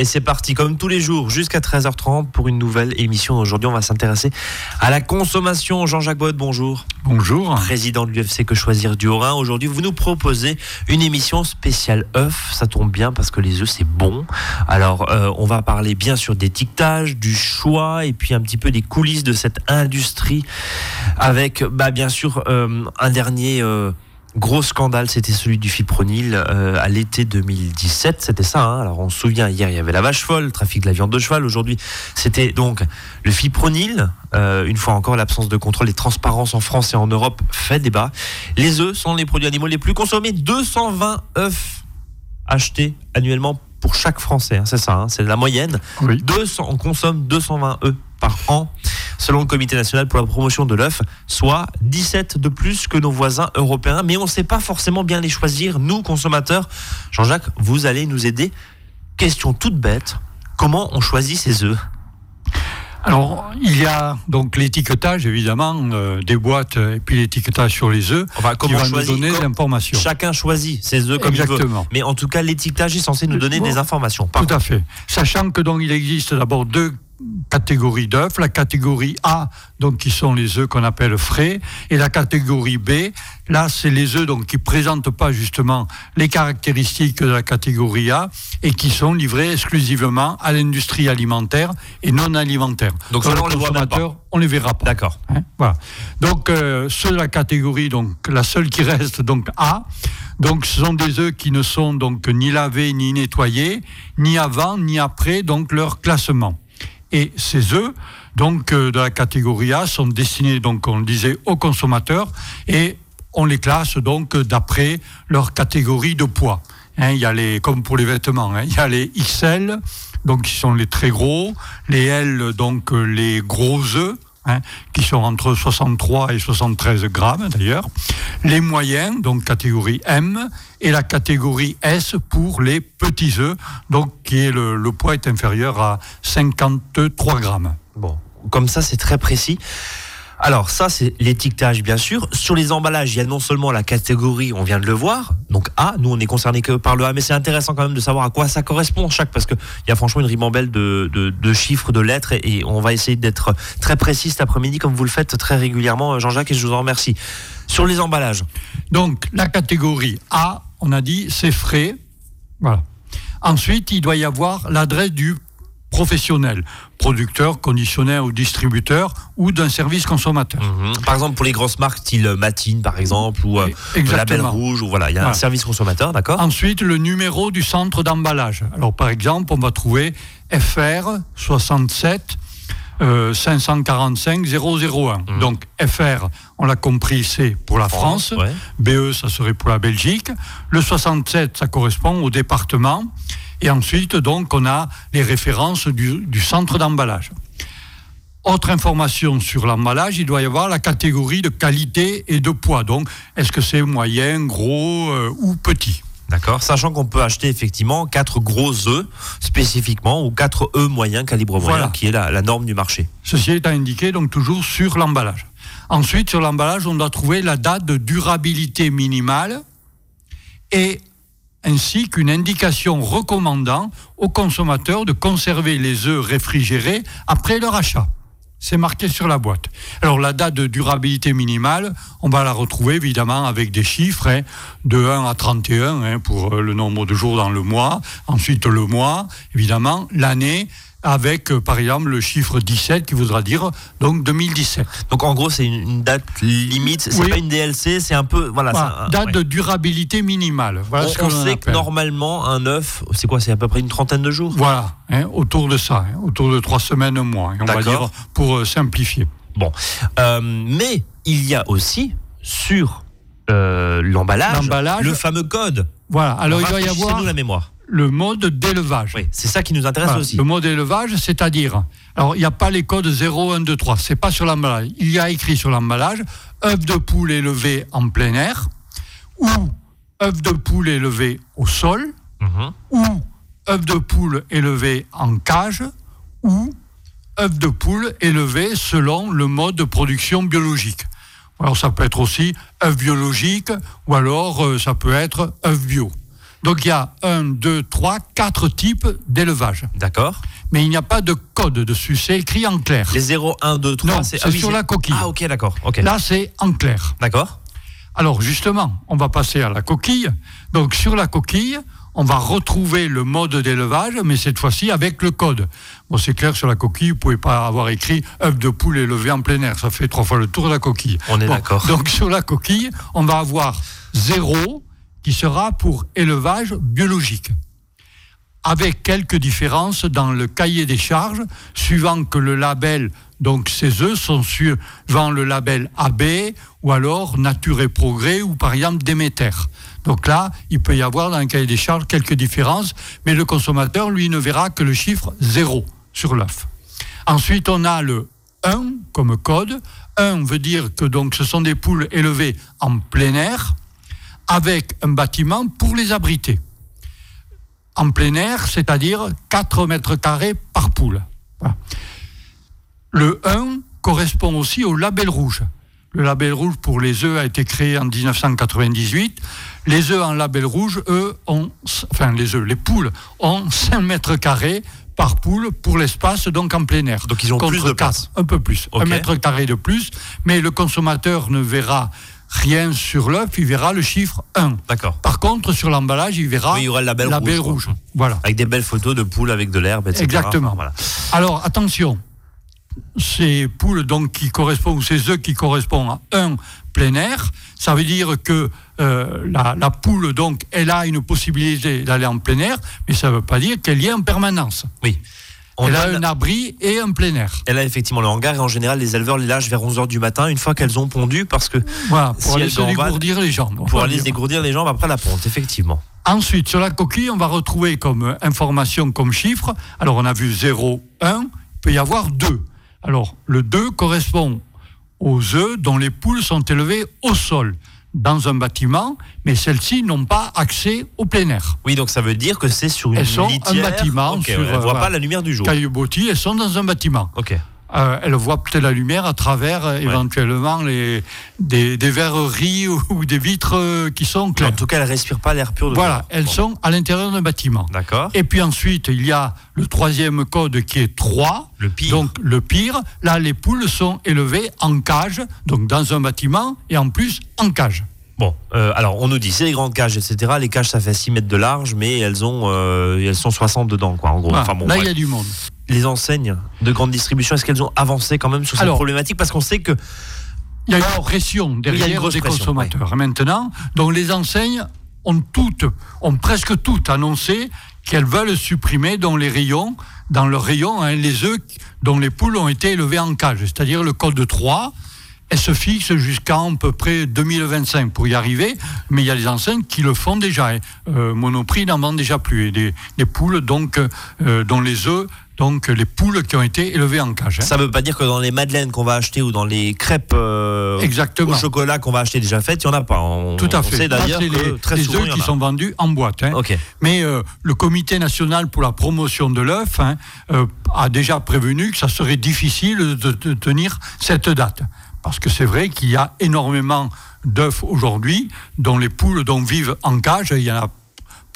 Et c'est parti, comme tous les jours, jusqu'à 13h30 pour une nouvelle émission. Aujourd'hui, on va s'intéresser à la consommation. Jean-Jacques Baude, bonjour. Bonjour. Président de l'UFC Que Choisir du Haut-Rhin. Aujourd'hui, vous nous proposez une émission spéciale œufs. Ça tombe bien parce que les œufs, c'est bon. Alors, euh, on va parler bien sûr d'étiquetage, du choix et puis un petit peu des coulisses de cette industrie avec, bah, bien sûr, euh, un dernier. Euh, Gros scandale, c'était celui du fipronil euh, à l'été 2017. C'était ça. Hein. Alors on se souvient, hier il y avait la vache folle, le trafic de la viande de cheval. Aujourd'hui, c'était donc le fipronil. Euh, une fois encore, l'absence de contrôle et de transparence en France et en Europe fait débat. Les œufs sont les produits animaux les plus consommés. 220 œufs achetés annuellement pour chaque Français. Hein. c'est ça, hein. c'est la moyenne. 200, on consomme 220 œufs par an selon le Comité national pour la promotion de l'œuf, soit 17 de plus que nos voisins européens. Mais on ne sait pas forcément bien les choisir, nous, consommateurs. Jean-Jacques, vous allez nous aider. Question toute bête, comment on choisit ces œufs? Alors, il y a donc l'étiquetage, évidemment, euh, des boîtes et puis l'étiquetage sur les œufs enfin, qui va nous donner des informations. Chacun choisit ses œufs comme Exactement. il veut. Mais en tout cas, l'étiquetage est censé nous donner des informations. Tout à fait. Sachant que donc il existe d'abord deux catégorie d'œufs, la catégorie A, donc qui sont les œufs qu'on appelle frais, et la catégorie B, là c'est les œufs donc qui présentent pas justement les caractéristiques de la catégorie A et qui sont livrés exclusivement à l'industrie alimentaire et non alimentaire. Donc, donc on les pas. on les verra pas. D'accord. Hein, voilà. Donc euh, ceux de la catégorie donc la seule qui reste donc A. Donc ce sont des œufs qui ne sont donc ni lavés ni nettoyés, ni avant ni après donc leur classement. Et ces œufs, donc euh, de la catégorie A, sont destinés, donc on le disait, aux consommateurs et on les classe donc d'après leur catégorie de poids. Hein, il y a les, comme pour les vêtements, hein, il y a les XL, donc qui sont les très gros, les L, donc les gros œufs, Hein, qui sont entre 63 et 73 grammes d'ailleurs. Les moyens, donc catégorie M, et la catégorie S pour les petits œufs, donc qui est le, le poids est inférieur à 53 grammes. Bon, comme ça c'est très précis. Alors ça, c'est l'étiquetage, bien sûr. Sur les emballages, il y a non seulement la catégorie, on vient de le voir, donc A, nous on est concerné que par le A, mais c'est intéressant quand même de savoir à quoi ça correspond chaque, parce qu'il y a franchement une ribambelle de, de, chiffres, de lettres, et, on va essayer d'être très précis cet après-midi, comme vous le faites très régulièrement, Jean-Jacques, et je vous en remercie. Sur les emballages. Donc la catégorie A, on a dit, c'est frais. Voilà. Ensuite, il doit y avoir l'adresse du professionnel, producteur, conditionnaire ou distributeur ou d'un service consommateur. Mhm. Par exemple, pour les grosses marques, style Matine par exemple, ou euh, Label Rouge, ou voilà, il y a un service consommateur, d'accord? Ensuite, le numéro du centre d'emballage. Alors, par exemple, on va trouver FR 67 545 001. Donc FR, on l'a compris, c'est pour la France. BE, ça serait pour la Belgique. Le 67, ça correspond au département. Et ensuite, donc, on a les références du, centre d'emballage. Autre information sur l'emballage, il doit y avoir la catégorie de qualité et de poids. Donc, est-ce que c'est moyen, gros euh, ou petit? D'accord, sachant qu'on peut acheter effectivement 4 gros œufs spécifiquement ou 4 œufs moyens, calibre moyen, qui est la, la, norme du marché. Ceci est indiqué donc toujours sur l'emballage. Ensuite, sur l'emballage, on doit trouver la date de durabilité minimale et ainsi qu'une indication recommandant aux consommateurs de conserver les œufs réfrigérés après leur achat. C'est marqué sur la boîte. Alors la date de durabilité minimale, on va la retrouver évidemment avec des chiffres hein, de 1 à 31 hein, pour le nombre de jours dans le mois, ensuite le mois, évidemment l'année, avec euh, par exemple le chiffre 17 qui voudra dire donc 2017. Donc en gros c'est une date limite, c'est pas une DLC, c'est un peu voilà. date de durabilité minimale. Voilà on, ce qu'on sait que normalement un œuf, c'est quoi, c'est à peu près une trentaine de jours? Voilà, hein, autour de ça, hein, autour de trois semaines, un mois, on va dire pour euh, simplifier. Bon, euh, mais il y a aussi sur l'emballage le fameux code. Voilà, alors il doit y avoir la mémoire le mode d'élevage. Oui, c'est ça qui nous intéresse aussi. Le mode d'élevage, c'est-à-dire, alors il n'y a pas les codes 0, 1, 2, 3, c'est pas sur l'emballage. Il y a écrit sur l'emballage œuf de poule élevé en plein air, ou œuf de poule élevé au sol, mhm. ou œuf de poule élevé en cage, ou œuf de poule élevé selon le mode de production biologique. Alors ça peut être aussi œuf biologique, ou alors euh, ça peut être œuf bio. Donc il y a un, deux, trois, quatre types d'élevage. D'accord. Mais il n'y a pas de code dessus, c'est écrit en clair. Les 0, 1, 2, 3, Non, c'est c'est ah oui, sur la coquille. Ah, ok, d'accord. ok. Là, c'est en clair. D'accord. Alors justement, on va passer à la coquille. Donc sur la coquille, on va retrouver le mode d'élevage, mais cette fois-ci avec le code. Bon, c'est clair, sur la coquille, vous pouvez pas avoir écrit œuf de poule élevé en plein air. Ça fait trois fois le tour de la coquille. On est Bon, d'accord. Donc sur la coquille, on va avoir zéro qui sera pour élevage biologique avec quelques différences dans le cahier des charges, suivant que le label, donc ces œufs sont suivant le label AB, ou alors Nature et Progrès, ou par exemple Déméter. Donc là, il peut y avoir dans le cahier des charges quelques différences, mais le consommateur, lui, ne verra que le chiffre 0 sur l'œuf. Ensuite, on a le 1 comme code. 1 veut dire que donc ce sont des poules élevées en plein air, avec un bâtiment pour les abriter en plein air, c'est-à-dire 4 mètres carrés par poule. Voilà. Le 1 correspond aussi au label rouge. Le label rouge pour les œufs a été créé en 1998. Les œufs en label rouge, eux, ont, enfin les œufs, les poules, ont 5 mètres carrés par poule pour l'espace, donc en plein air. Donc ils ont Contre plus de quatre, place. Un peu plus, un mètre carré de plus, mais le consommateur ne verra rien sur l'œuf, il verra le chiffre 1. D'accord. Par contre, sur l'emballage, il verra Oui, il y aura le label rouge, quoi. rouge. Voilà. Avec des belles photos de poules avec de l'herbe, etc. Exactement. Voilà. Alors, attention, ces poules donc qui correspondent, ou ces œufs qui correspondent à un plein air, ça veut dire que euh, la, la poule, donc, elle a une possibilité d'aller en plein air, mais ça ne veut pas dire qu'elle y est en permanence. Oui. On elle a, un abri et un plein air. elle a effectivement le hangar et en général les éleveurs les lâchent vers 11h du matin une fois qu'elles ont pondu parce que Voilà, pour Si aller se dégourdir les jambes. pour aller se dégourdir les jambes après la ponte, effectivement. Ensuite, sur la coquille, on va retrouver comme information, comme chiffre. Alors, on a vu 0, 1, il peut y avoir 2. Alors, le 2 correspond aux œufs dont les poules sont élevées au sol, dans un bâtiment, mais celles-ci n'ont pas accès au plein air. Oui, donc ça veut dire que c'est sur une Elles sont un bâtiment Ok, sur, ouais, elles euh, voient pas la lumière du jour. Caillebotis, elles sont dans un bâtiment. Ok. Euh, elles voient peut-être la lumière à travers euh, éventuellement les, des, des verreries ou, ou des vitres euh, qui sont En claires. tout cas, elles respirent pas l'air pur de Voilà, elles Bon. sont à l'intérieur d'un bâtiment. D'accord. Et puis ensuite, il y a le troisième code qui est 3. Le pire. Donc le pire, là, les poules sont élevées en cage, donc dans un bâtiment, et en plus en cage. Bon, euh, alors on nous dit c'est les grandes cages, etc. Les cages ça fait 6 mètres de large, mais elles ont, euh, elles sont 60 dedans, quoi. En gros. Enfin bon. là, il y a du monde. Les enseignes de grande distribution, est-ce qu'elles ont avancé quand même sur cette Alors- problématique? Parce qu'on sait que Il y a une pression une derrière grosse des pression, consommateurs. Maintenant, donc les enseignes ont toutes, ont presque toutes annoncé qu'elles veulent supprimer dans les rayons, dans leurs rayons, hein, les œufs dont les poules ont été élevées en cage, c'est-à-dire le code 3. Elle se fixe jusqu'à à peu près 2025 pour y arriver, mais il y a des enseignes qui le font déjà. hein. Euh, Monoprix n'en vend déjà plus. Et des, des poules donc, euh, dont les œufs, donc les poules qui ont été élevées en cage. hein. ça veut pas dire que dans les madeleines qu'on va acheter ou dans les crêpes euh, Exactement. au chocolat qu'on va acheter déjà faites, il y en a pas. On, Tout à fait. d'ailleurs c'est que les, les œufs qui sont vendus en boîte. hein. Mais euh, le Comité national pour la promotion de l'œuf hein, euh, a déjà prévenu que ça serait difficile de, de tenir cette date. Parce que c'est vrai qu'il y a énormément d'œufs aujourd'hui dont les poules dont vivent en cage,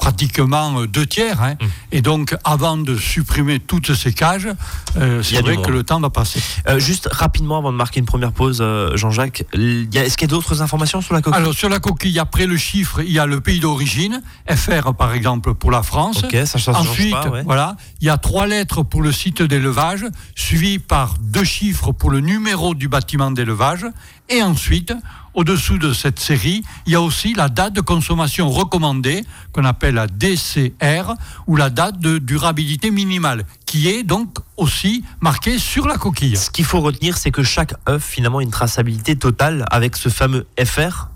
pratiquement euh, deux tiers. hein. Mmh. Et donc, avant de supprimer toutes ces cages, euh, c'est vrai que le temps va passer. Euh, juste rapidement avant de marquer une première pause, euh, Jean-Jacques, est-ce qu'il y a d'autres informations sur la coquille? Alors, sur la coquille, après le chiffre, il y a le pays d'origine, FR par exemple pour la France. Ça, ça Ensuite, pas, ouais. voilà, il y a trois lettres pour le site d'élevage, suivi par deux chiffres pour le numéro du bâtiment d'élevage. Et ensuite, au-dessous de cette série, il y a aussi la date de consommation recommandée, qu'on appelle la DCR, ou la date de durabilité minimale, qui est donc aussi marquée sur la coquille. Ce qu'il faut retenir, c'est que chaque œuf, finalement, a une traçabilité totale avec ce fameux FR,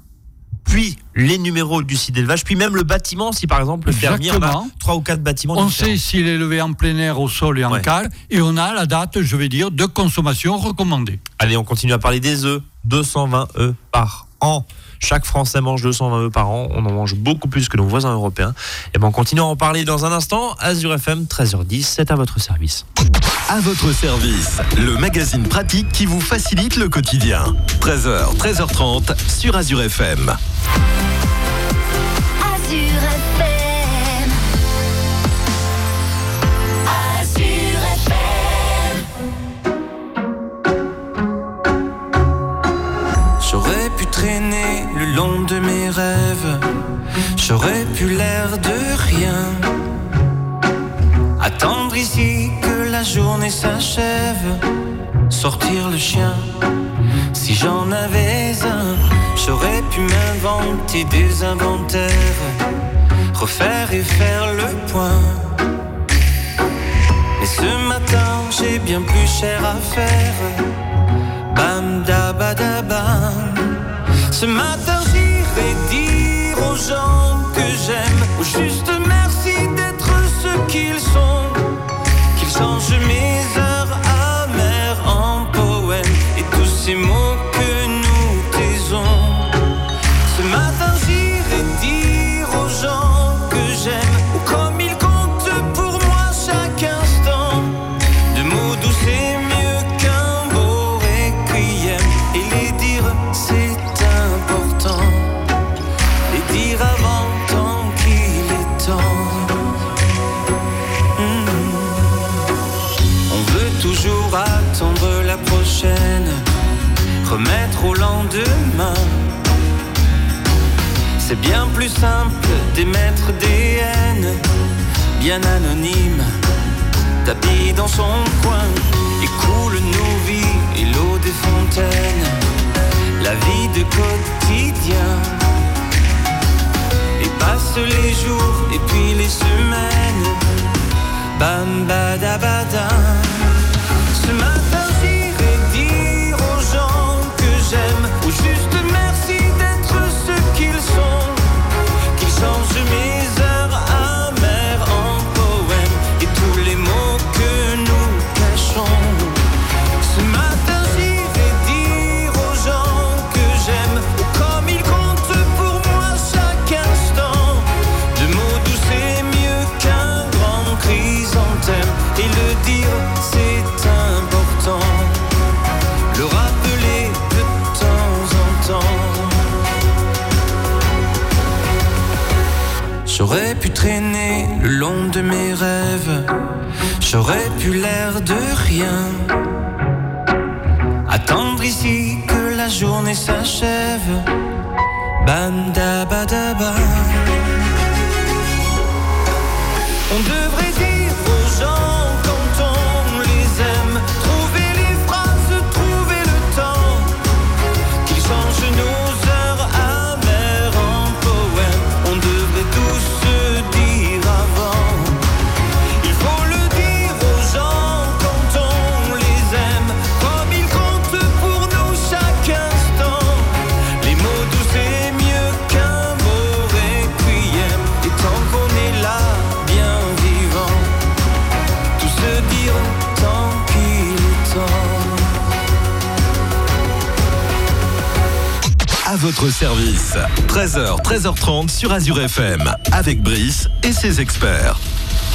puis les numéros du site d'élevage, puis même le bâtiment, si par exemple le fermier a trois ou quatre bâtiments On différents. sait s'il est élevé en plein air, au sol et en Ouais. et on a la date, je vais dire, de consommation recommandée. Allez, on continue à parler des œufs. 220 œufs par an. Chaque Français mange 220 œufs par an. On en mange beaucoup plus que nos voisins européens. Et ben, on continue à en parler dans un instant. Azure FM, 13h10, c'est à votre service à votre service, le magazine pratique qui vous facilite le quotidien. 13h, 13h30 sur Azure FM. Azure FM. Azure FM. J'aurais pu traîner le long de mes rêves. J'aurais pu l'air de rien. Attendre ici que la journée s'achève, sortir le chien. Si j'en avais un, j'aurais pu m'inventer des inventaires, refaire et faire le point. Mais ce matin, j'ai bien plus cher à faire. Bam da ba da bam. Ce matin, j'irai dire aux gens que j'aime, ou juste remettre au lendemain. C'est bien plus simple d'émettre des haines, bien anonymes tapis dans son coin et coule nos vies et l'eau des fontaines, la vie de quotidien. Et passent les jours et puis les semaines, bam badabada. Ce matin j'aurais pu l'air de rien. Attendre ici que la journée s'achève, bam da ba da ba. On votre service. 13h, 13h30 sur Azure FM. Avec Brice et ses experts.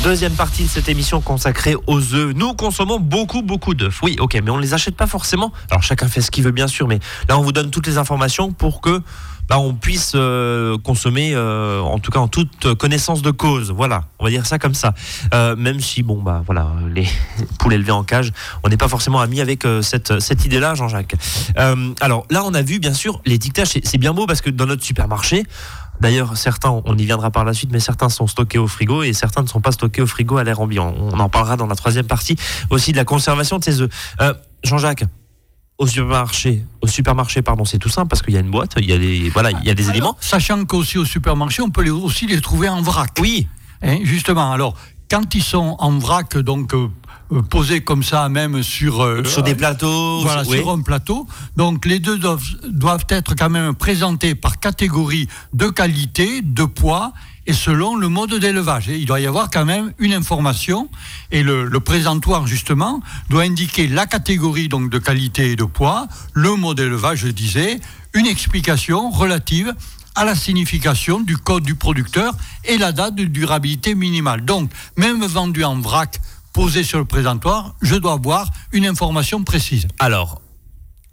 Deuxième partie de cette émission consacrée aux œufs. Nous consommons beaucoup, beaucoup d'œufs. Oui, ok, mais on ne les achète pas forcément. Alors chacun fait ce qu'il veut, bien sûr, mais là, on vous donne toutes les informations pour que bah, on puisse euh, consommer, euh, en tout cas en toute connaissance de cause. Voilà, on va dire ça comme ça. Euh, même si, bon, bah voilà, les poules élevées en cage, on n'est pas forcément amis avec euh, cette, cette idée-là, Jean-Jacques. Euh, alors là, on a vu, bien sûr, l'étiquetage, c'est bien beau parce que dans notre supermarché, D'ailleurs, certains, on y viendra par la suite, mais certains sont stockés au frigo et certains ne sont pas stockés au frigo à l'air ambiant. On en parlera dans la troisième partie aussi de la conservation de ces œufs. Euh, Jean-Jacques, au supermarché, au supermarché, pardon, c'est tout simple parce qu'il y a une boîte, il y a des, voilà, il y a des éléments. Sachant qu'aussi au supermarché, on peut les- aussi les trouver en vrac. Oui, Hein, justement, alors, quand ils sont en vrac, donc euh, euh, posés comme ça, même sur, euh, sur des plateaux. voilà, oui. sur un plateau, donc les deux doivent, doivent être quand même présentés par catégorie de qualité, de poids et selon le mode d'élevage. Et il doit y avoir quand même une information et le, le présentoir justement doit indiquer la catégorie donc de qualité et de poids, le mode d'élevage, je disais, une explication relative à la signification du code du producteur et la date de durabilité minimale. Donc, même vendu en vrac, posé sur le présentoir, je dois avoir une information précise. Alors,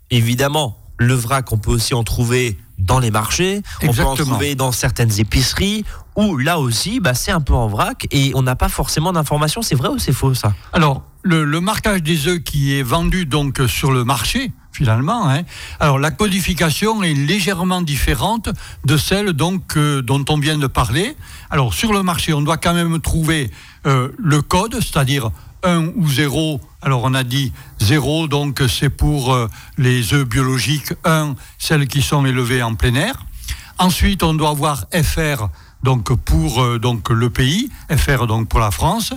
évidemment, le vrac, on peut aussi en trouver dans les marchés, on peut en trouver dans certaines épiceries, où là aussi, bah, c'est un peu en vrac et on n'a pas forcément d'informations. C'est vrai ou c'est faux ça? Alors, le, le marquage des œufs qui est vendu donc sur le marché, finalement. Hein. Alors la codification est légèrement différente de celle donc euh, dont on vient de parler. Alors sur le marché, on doit quand même trouver euh, le code, c'est-à-dire 1 ou 0. Alors on a dit 0, donc c'est pour euh, les œufs biologiques, 1, celles qui sont élevées en plein air. Ensuite, on doit avoir FR donc pour donc le pays, FR donc pour la France.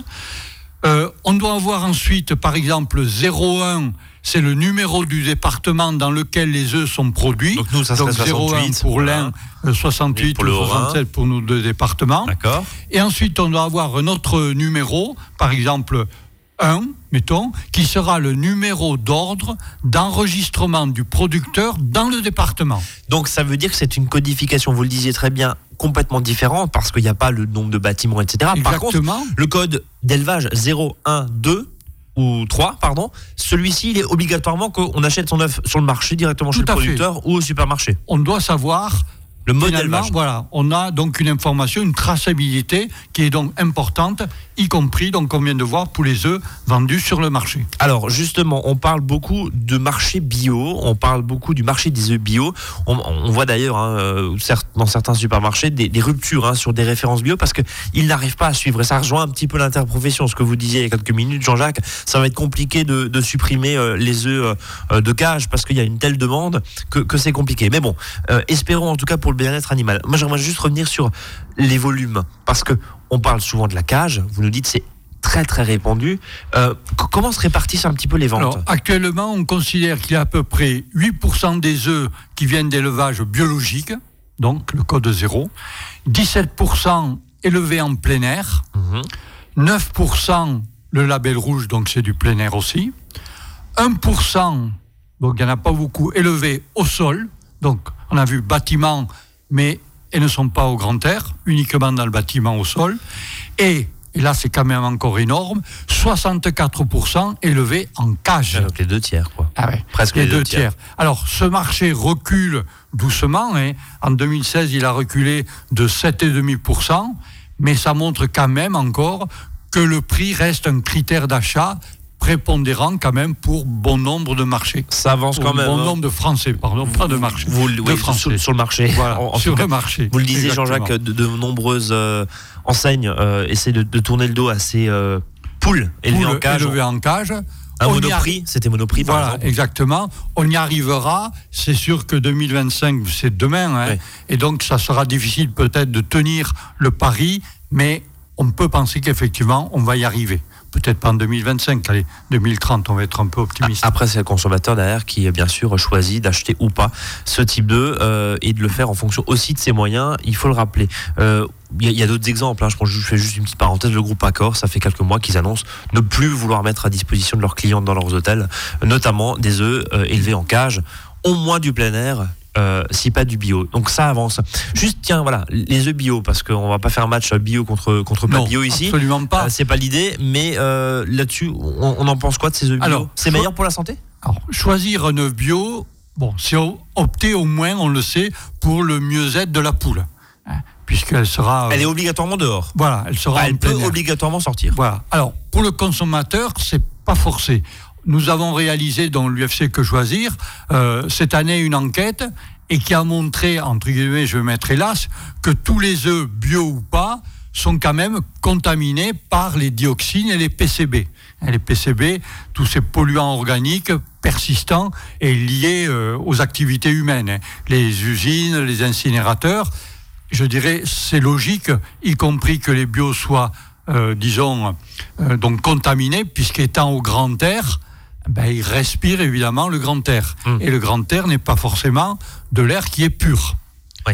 on doit avoir ensuite, par exemple, 0,1 c'est le numéro du département dans lequel les œufs sont produits. Donc nous, ça serait 01 pour l'un, 68 pour ou 67 pour nos deux départements. D'accord. Et ensuite, on doit avoir un autre numéro, par exemple 1, mettons, qui sera le numéro d'ordre d'enregistrement du producteur dans le département. Donc ça veut dire que c'est une codification, vous le disiez très bien, complètement différente parce qu'il n'y a pas le nombre de bâtiments, etc. Exactement. Par contre, le code d'élevage 012 ou 3, pardon, celui-ci, il est obligatoirement qu'on achète son œuf sur le marché directement chez le producteur ou au supermarché. On doit savoir le mode d'élevage. Voilà, on a donc une information, une traçabilité qui est donc importante, y compris, donc on vient de voir, pour les œufs vendus sur le marché. Alors justement, on parle beaucoup de marché bio, on parle beaucoup du marché des œufs bio. On, voit d'ailleurs hein, euh, dans certains supermarchés des, ruptures hein, sur des références bio parce qu'ils n'arrivent pas à suivre. Et ça rejoint un petit peu l'interprofession, ce que vous disiez il y a quelques minutes, Jean-Jacques. Ça va être compliqué de, supprimer euh, les œufs euh, de cage parce qu'il y a une telle demande que, que c'est compliqué. Mais bon, espérons en tout cas pour le bien-être animal. Moi, j'aimerais juste revenir sur les volumes, parce que on parle souvent de la cage. Vous nous dites c'est très très répandu. Euh, comment se répartissent un petit peu les ventes Actuellement, on considère qu'il y a à peu près 8% des œufs qui viennent d'élevage biologique, donc le code zéro, 17% élevés en plein air, 9% mhm. le label rouge, donc c'est du plein air aussi, 1%, donc il n'y en a pas beaucoup, élevés au sol, donc on a vu bâtiment mais elles ne sont pas au grand air, uniquement dans le bâtiment au sol. Et, et là, c'est quand même encore énorme, 64% élevés en cage. Donc les deux tiers, quoi. Ah ouais, Presque les, deux, tiers. Alors, ce marché recule doucement. Hein. En 2016, il a reculé de 7,5%, mais ça montre quand même encore que le prix reste un critère d'achat prépondérant quand même pour bon nombre de marchés. Ça avance quand même. Bon hein. nombre de Français, pardon, pas de marchés. Vous, de Français. Sur, le marché. Voilà, sur le marché. Vous le disiez, Jean-Jacques, de, nombreuses euh, enseignes euh, essaient de, tourner le dos à ces euh, poules élevées en cage. Élevées en cage. Un monoprix, c'était monoprix par voilà, exactement. On y arrivera. C'est sûr que 2025, c'est demain. Hein, Et donc, ça sera difficile peut-être de tenir le pari, mais on peut penser qu'effectivement, on va y arriver peut-être pas en 2025, allez, 2030, on va être un peu optimiste. Après, c'est le consommateur derrière qui, bien sûr, choisit d'acheter ou pas ce type d'œuf euh, et de le faire en fonction aussi de ses moyens, il faut le rappeler. Euh, il y a, d'autres exemples. Hein. Je, je fais juste une petite parenthèse. Le groupe Accor, ça fait quelques mois qu'ils annoncent ne plus vouloir mettre à disposition de leurs clients dans leurs hôtels, notamment des œufs euh, élevés en cage, au moins du plein air, euh, si pas du bio. Donc ça avance. Juste tiens, voilà, les œufs bio, parce qu'on va pas faire un match bio contre contre pas bio ici. Absolument pas. Euh, c'est pas l'idée, mais euh, là-dessus, on, en pense quoi de ces œufs bio C'est meilleur pour la santé Alors, choisir un œuf bio, bon, c'est opter au moins, on le sait, pour le mieux-être de la poule. Hein, puisqu'elle sera. Elle est obligatoirement dehors. Voilà, elle sera. elle peut obligatoirement sortir. Voilà. Alors, pour le consommateur, c'est pas forcé nous avons réalisé dans l'UFC Que Choisir euh, cette année une enquête et qui a montré, entre guillemets, je vais mettre hélas, que tous les œufs bio ou pas sont quand même contaminés par les dioxines et les PCB. les PCB, tous ces polluants organiques persistants et liés euh, aux activités humaines. Les usines, les incinérateurs, je dirais, c'est logique, y compris que les bio soient, euh, disons, donc contaminés, puisqu'étant au grand air, ben, il respire évidemment le grand air. Hmm. Et le grand air n'est pas forcément de l'air qui est pur. Oui.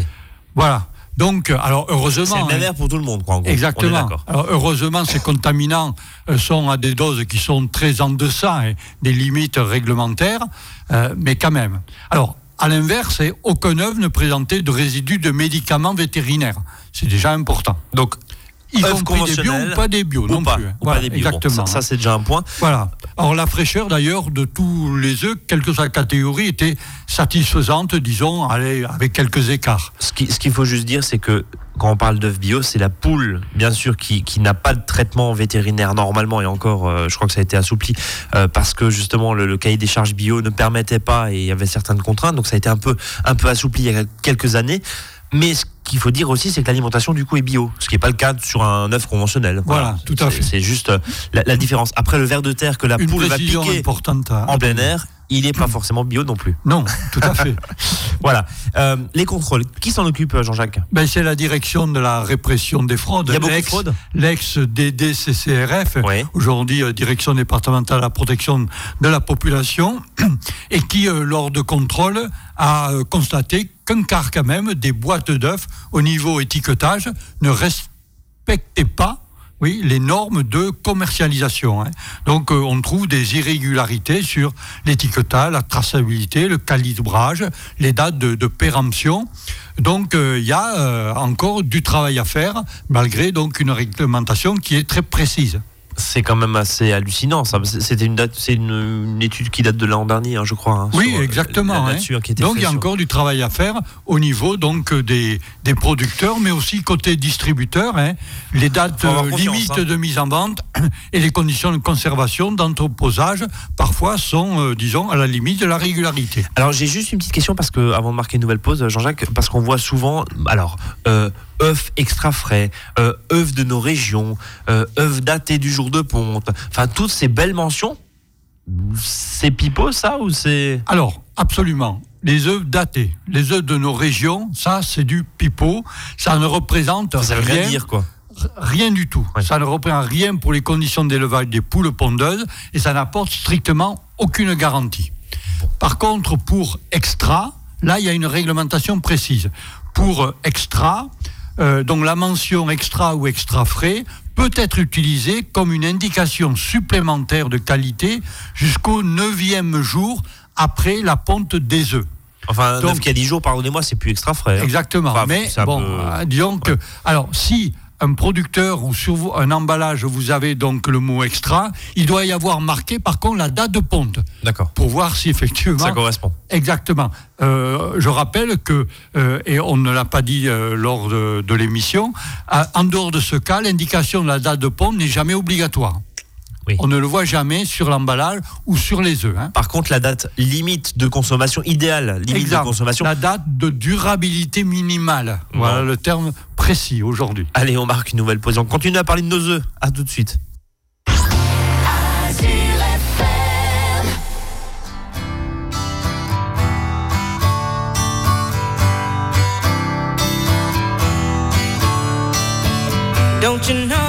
Voilà. Donc, alors heureusement. C'est le même hein. air pour tout le monde, quoi. Exactement. alors, heureusement, ces contaminants euh, sont à des doses qui sont très en deçà hein, des limites réglementaires, euh, mais quand même. Alors, à l'inverse, aucun œuf ne présentait de résidus de médicaments vétérinaires. C'est déjà important. Donc, y compris des bio ou pas des bio non plus. Ou pas des bio. Exactement. ça, c'est déjà un point. Voilà. Alors la fraîcheur d'ailleurs de tous les œufs, quelle que soit la catégorie, était satisfaisante, disons, avec quelques écarts. Ce qu'il ce faut juste dire, c'est que quand on parle d'œufs bio, c'est la poule, bien sûr, qui, qui n'a pas de traitement vétérinaire normalement, et encore, euh, je crois que ça a été assoupli, euh, parce que justement le, le, cahier des charges bio ne permettait pas et il y avait certaines contraintes, donc ça a été un peu, un peu assoupli il y a quelques années. Mais ce qu'il faut dire aussi, c'est que l'alimentation du coup est bio, ce qui n'est pas le cas sur un œuf conventionnel. Voilà, tout à fait. C'est juste la, la, différence. Après, le ver de terre que la Une poule va piquer importante à- en plein air, il n'est pas forcément bio non plus. Non, tout à fait. Voilà. Euh, les contrôles, qui s'en occupe, Jean-Jacques? Ben, c'est la direction de la répression des fraudes. Il y a beaucoup de l'ex- fraudes? L'ex-DDCCRF, Oui. aujourd'hui euh, direction départementale de la protection de la population, et qui, euh, lors de contrôle, a euh, constaté qu'un quart quand même des boîtes d'œufs au niveau étiquetage ne respectaient pas oui, les normes de commercialisation. hein. Donc, euh, on trouve des irrégularités sur l'étiquetage, la traçabilité, le calibrage, les dates de, péremption. Donc, euh, il y a euh, encore du travail à faire, malgré une réglementation qui est très précise. C'est quand même assez hallucinant. Ça. C'était une date, c'est une, une étude qui date de l'an dernier, hein, je crois. hein, Oui, sur, euh, exactement. hein. qui Donc il y a sur- encore du travail à faire au niveau donc des, des producteurs, mais aussi côté distributeurs. Les dates euh, limites de mise en vente et les conditions de conservation, d'entreposage, parfois sont, euh, disons, à la limite de la régularité. Alors j'ai juste une petite question parce que avant de marquer une nouvelle pause, Jean-Jacques, parce qu'on voit souvent, alors euh, œufs extra frais, euh, œufs de nos régions, euh, œufs datés du jour de ponte, enfin toutes ces belles mentions. C'est pipeau ça ou c'est Alors, absolument. Les œufs datés, les œufs de nos régions, ça c'est du pipeau. Ça ne représente ça veut rien dire quoi Rien du tout. Ouais. Ça ne représente rien pour les conditions d'élevage des poules pondeuses et ça n'apporte strictement aucune garantie. Par contre, pour extra, là, il y a une réglementation précise. Pour euh, extra, euh, donc la mention extra ou extra frais peut être utilisée comme une indication supplémentaire de qualité jusqu'au neuvième jour après la ponte des œufs. Enfin, un Donc- œuf qui a 10 jours, pardonnez-moi, c'est plus extra frais. hein. Exactement. Enfin, Mais bon, peu- euh, disons que. Alors, si un producteur ou sur un emballage, vous avez donc le mot extra, il doit y avoir marqué par contre la date de ponte D'accord. pour voir si effectivement. Ça correspond. Exactement. Euh, je rappelle que, euh, et on ne l'a pas dit euh, lors de, de l'émission, en dehors de ce cas, l'indication de la date de ponte n'est jamais obligatoire. Oui. On ne le voit jamais sur l'emballage ou sur les œufs. hein. Par contre, la date limite de consommation idéale, limite Exact. de consommation. La date de durabilité minimale. Voilà le terme précis aujourd'hui. Allez, on marque une nouvelle pause. On continue à parler de nos œufs. À tout de suite. Don't you know they're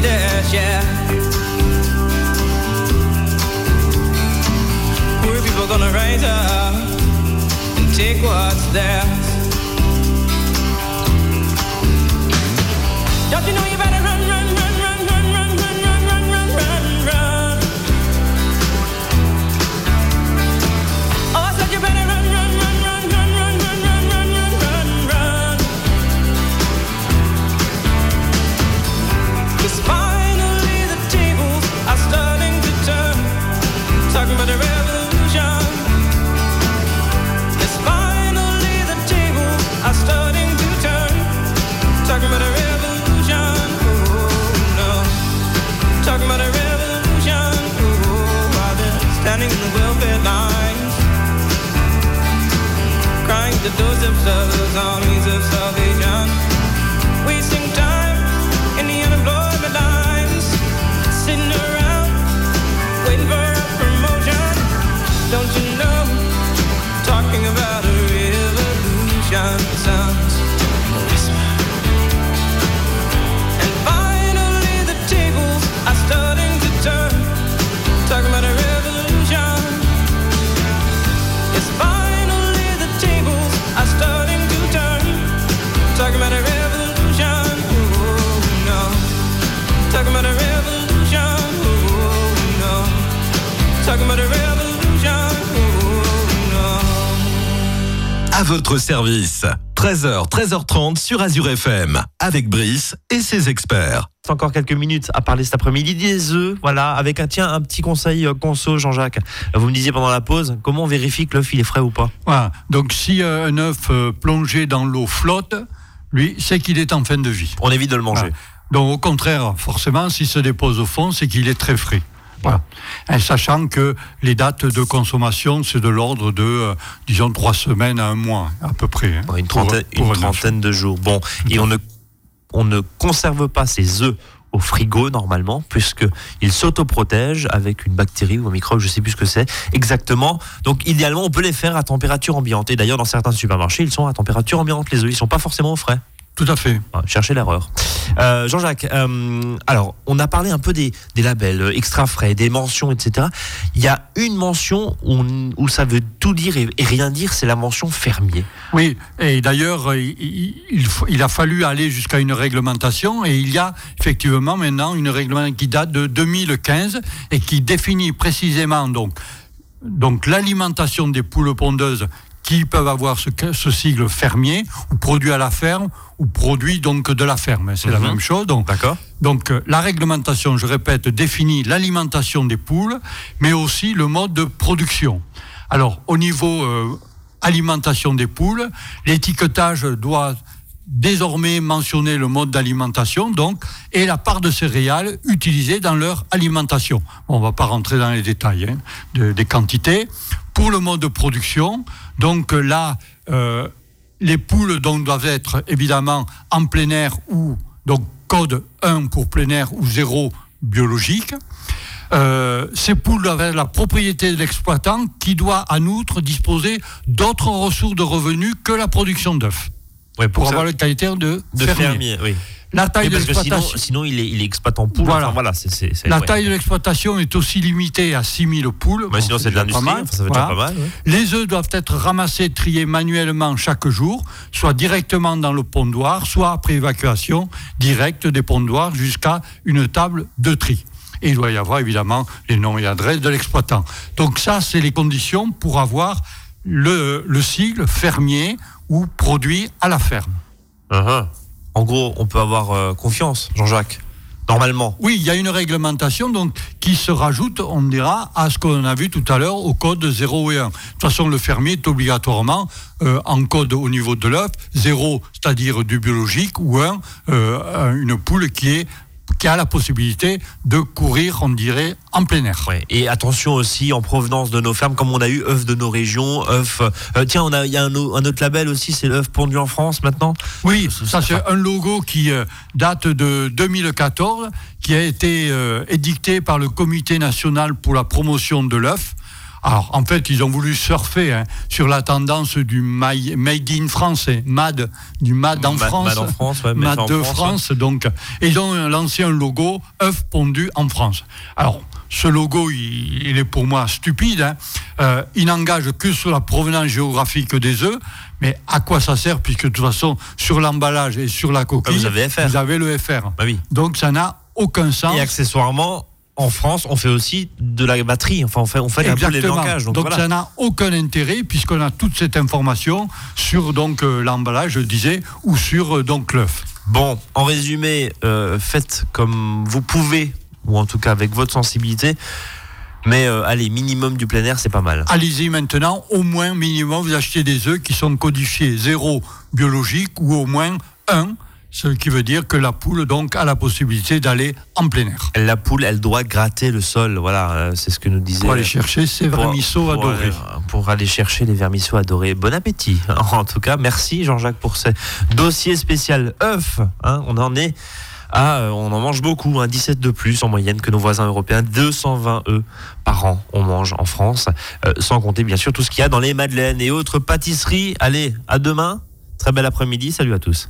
their share. Poor people gonna rise up and take what's theirs. Don't you know À votre service. 13h, 13h30 sur Azure FM. Avec Brice et ses experts. Encore quelques minutes à parler cet après-midi des œufs, voilà, avec un tiens un petit conseil euh, conso, Jean-Jacques. Vous me disiez pendant la pause, comment on vérifie que l'œuf il est frais ou pas Voilà. Donc si euh, un œuf euh, plongé dans l'eau flotte, lui, c'est qu'il est en fin de vie. On évite de le manger. Voilà. Donc au contraire, forcément, s'il se dépose au fond, c'est qu'il est très frais. Voilà. Et sachant que les dates de consommation, c'est de l'ordre de, euh, disons, trois semaines à un mois, à peu près. hein, Une trentaine, pour une un œuf. trentaine de jours. Bon, et on ne, on ne conserve pas ces œufs au frigo normalement, puisque ils s'autoprotègent avec une bactérie ou un microbe, je sais plus ce que c'est exactement. Donc idéalement, on peut les faire à température ambiante. Et d'ailleurs, dans certains supermarchés, ils sont à température ambiante les œufs. Ils sont pas forcément au frais. Tout à fait. Ah, Cherchez l'erreur. Euh, Jean-Jacques, euh, alors on a parlé un peu des, labels euh, extra frais, des mentions, etc. Il y a une mention où, ça veut tout dire et, rien dire, c'est la mention fermier. Oui, et d'ailleurs, il a fallu aller jusqu'à une réglementation et il y a effectivement maintenant une réglementation qui date de 2015 et qui définit précisément donc, donc l'alimentation des poules pondeuses qui peuvent avoir ce, ce sigle fermier ou produit à la ferme ou produit donc de la ferme. C'est la Mhm. même chose. Donc, euh, la réglementation, je répète, définit l'alimentation des poules, mais aussi le mode de production. Alors au niveau euh, alimentation des poules, l'étiquetage doit désormais mentionner le mode d'alimentation donc et la part de céréales utilisée dans leur alimentation. Bon, on ne va pas rentrer dans les détails hein, de- des quantités. Pour le mode de production, donc euh, là, euh, les poules doivent être évidemment en plein air ou donc code 1 pour plein air ou 0 biologique. Euh, ces poules doivent être la propriété de l'exploitant qui doit en outre disposer d'autres ressources de revenus que la production d'œufs Ouais, pour avoir le qualité de, de fermier. fermier. oui. La taille Oui, de que sinon, l'exploitation. sinon il, est, il est exploitant poule. Voilà. Enfin, La ouais. taille de l'exploitation est aussi limitée à 6000 poules. Mais sinon, c'est de l'industrie. enfin, ça veut Voilà. pas mal. ouais. Les œufs doivent être ramassés, triés manuellement chaque jour, soit directement dans le pondoir, soit après évacuation directe des pondoirs jusqu'à une table de tri. Et il doit y avoir évidemment les noms et adresses de l'exploitant. Donc ça, c'est les conditions pour avoir le, le sigle fermier ou produit à la ferme. Uh-huh. En gros, on peut avoir euh, confiance, Jean-Jacques. Normalement. Oui, il y a une réglementation donc qui se rajoute, on dira, à ce qu'on a vu tout à l'heure au code 0 et 1. De toute façon, le fermier est obligatoirement euh, en code au niveau de l'œuf, 0, c'est-à-dire du biologique, ou 1, euh, une poule qui est qui a la possibilité de courir, on dirait, en plein air. Ouais. Et attention aussi en provenance de nos fermes, comme on a eu œufs de nos régions, œufs. euh, tiens, on a, il y a un autre label aussi, c'est l'œuf pondu en France maintenant? Oui, ça c'est un logo qui euh, date de 2014, qui a été euh, édicté par le Comité national pour la promotion de l'œuf. Alors, en fait, ils ont voulu surfer hein, sur la tendance du my- Made in France, hein, MAD, du MAD en France. Made en France, ouais, MAD en de France, France, donc. Et ils ont lancé un logo œuf pondu en France. Alors, ce logo, il, il est pour moi stupide. hein. Euh, il n'engage que sur la provenance géographique des œufs. Mais à quoi ça sert Puisque de toute façon, sur l'emballage et sur la coquille, Ah, vous avez FR. vous avez le FR. Bah oui. Donc ça n'a aucun sens. Et accessoirement, en France, on fait aussi de la batterie. Enfin, on fait, on fait un peu les blancages. Donc, Donc, voilà. ça n'a aucun intérêt puisqu'on a toute cette information sur donc euh, l'emballage, je disais, ou sur euh, donc l'œuf. Bon, en résumé, euh, faites comme vous pouvez, ou en tout cas avec votre sensibilité. Mais euh, allez, minimum du plein air, c'est pas mal. Allez-y maintenant, au moins minimum, vous achetez des œufs qui sont codifiés zéro biologique ou au moins 1, ce qui veut dire que la poule donc a la possibilité d'aller en plein air. La poule, elle doit gratter le sol. Voilà, euh, c'est ce que nous disait. Pour aller chercher ses vermisseaux pour, adorés. euh, pour aller chercher les vermisseaux adorés. Bon appétit. En tout cas, merci Jean-Jacques pour ce dossier spécial œuf. hein. on en est à, euh, on en mange beaucoup, hein, 17 de plus en moyenne que nos voisins européens. 220 œufs par an on mange en France, euh, sans compter bien sûr tout ce qu'il y a dans les madeleines et autres pâtisseries. Allez, à demain. Très bel après-midi. Salut à tous.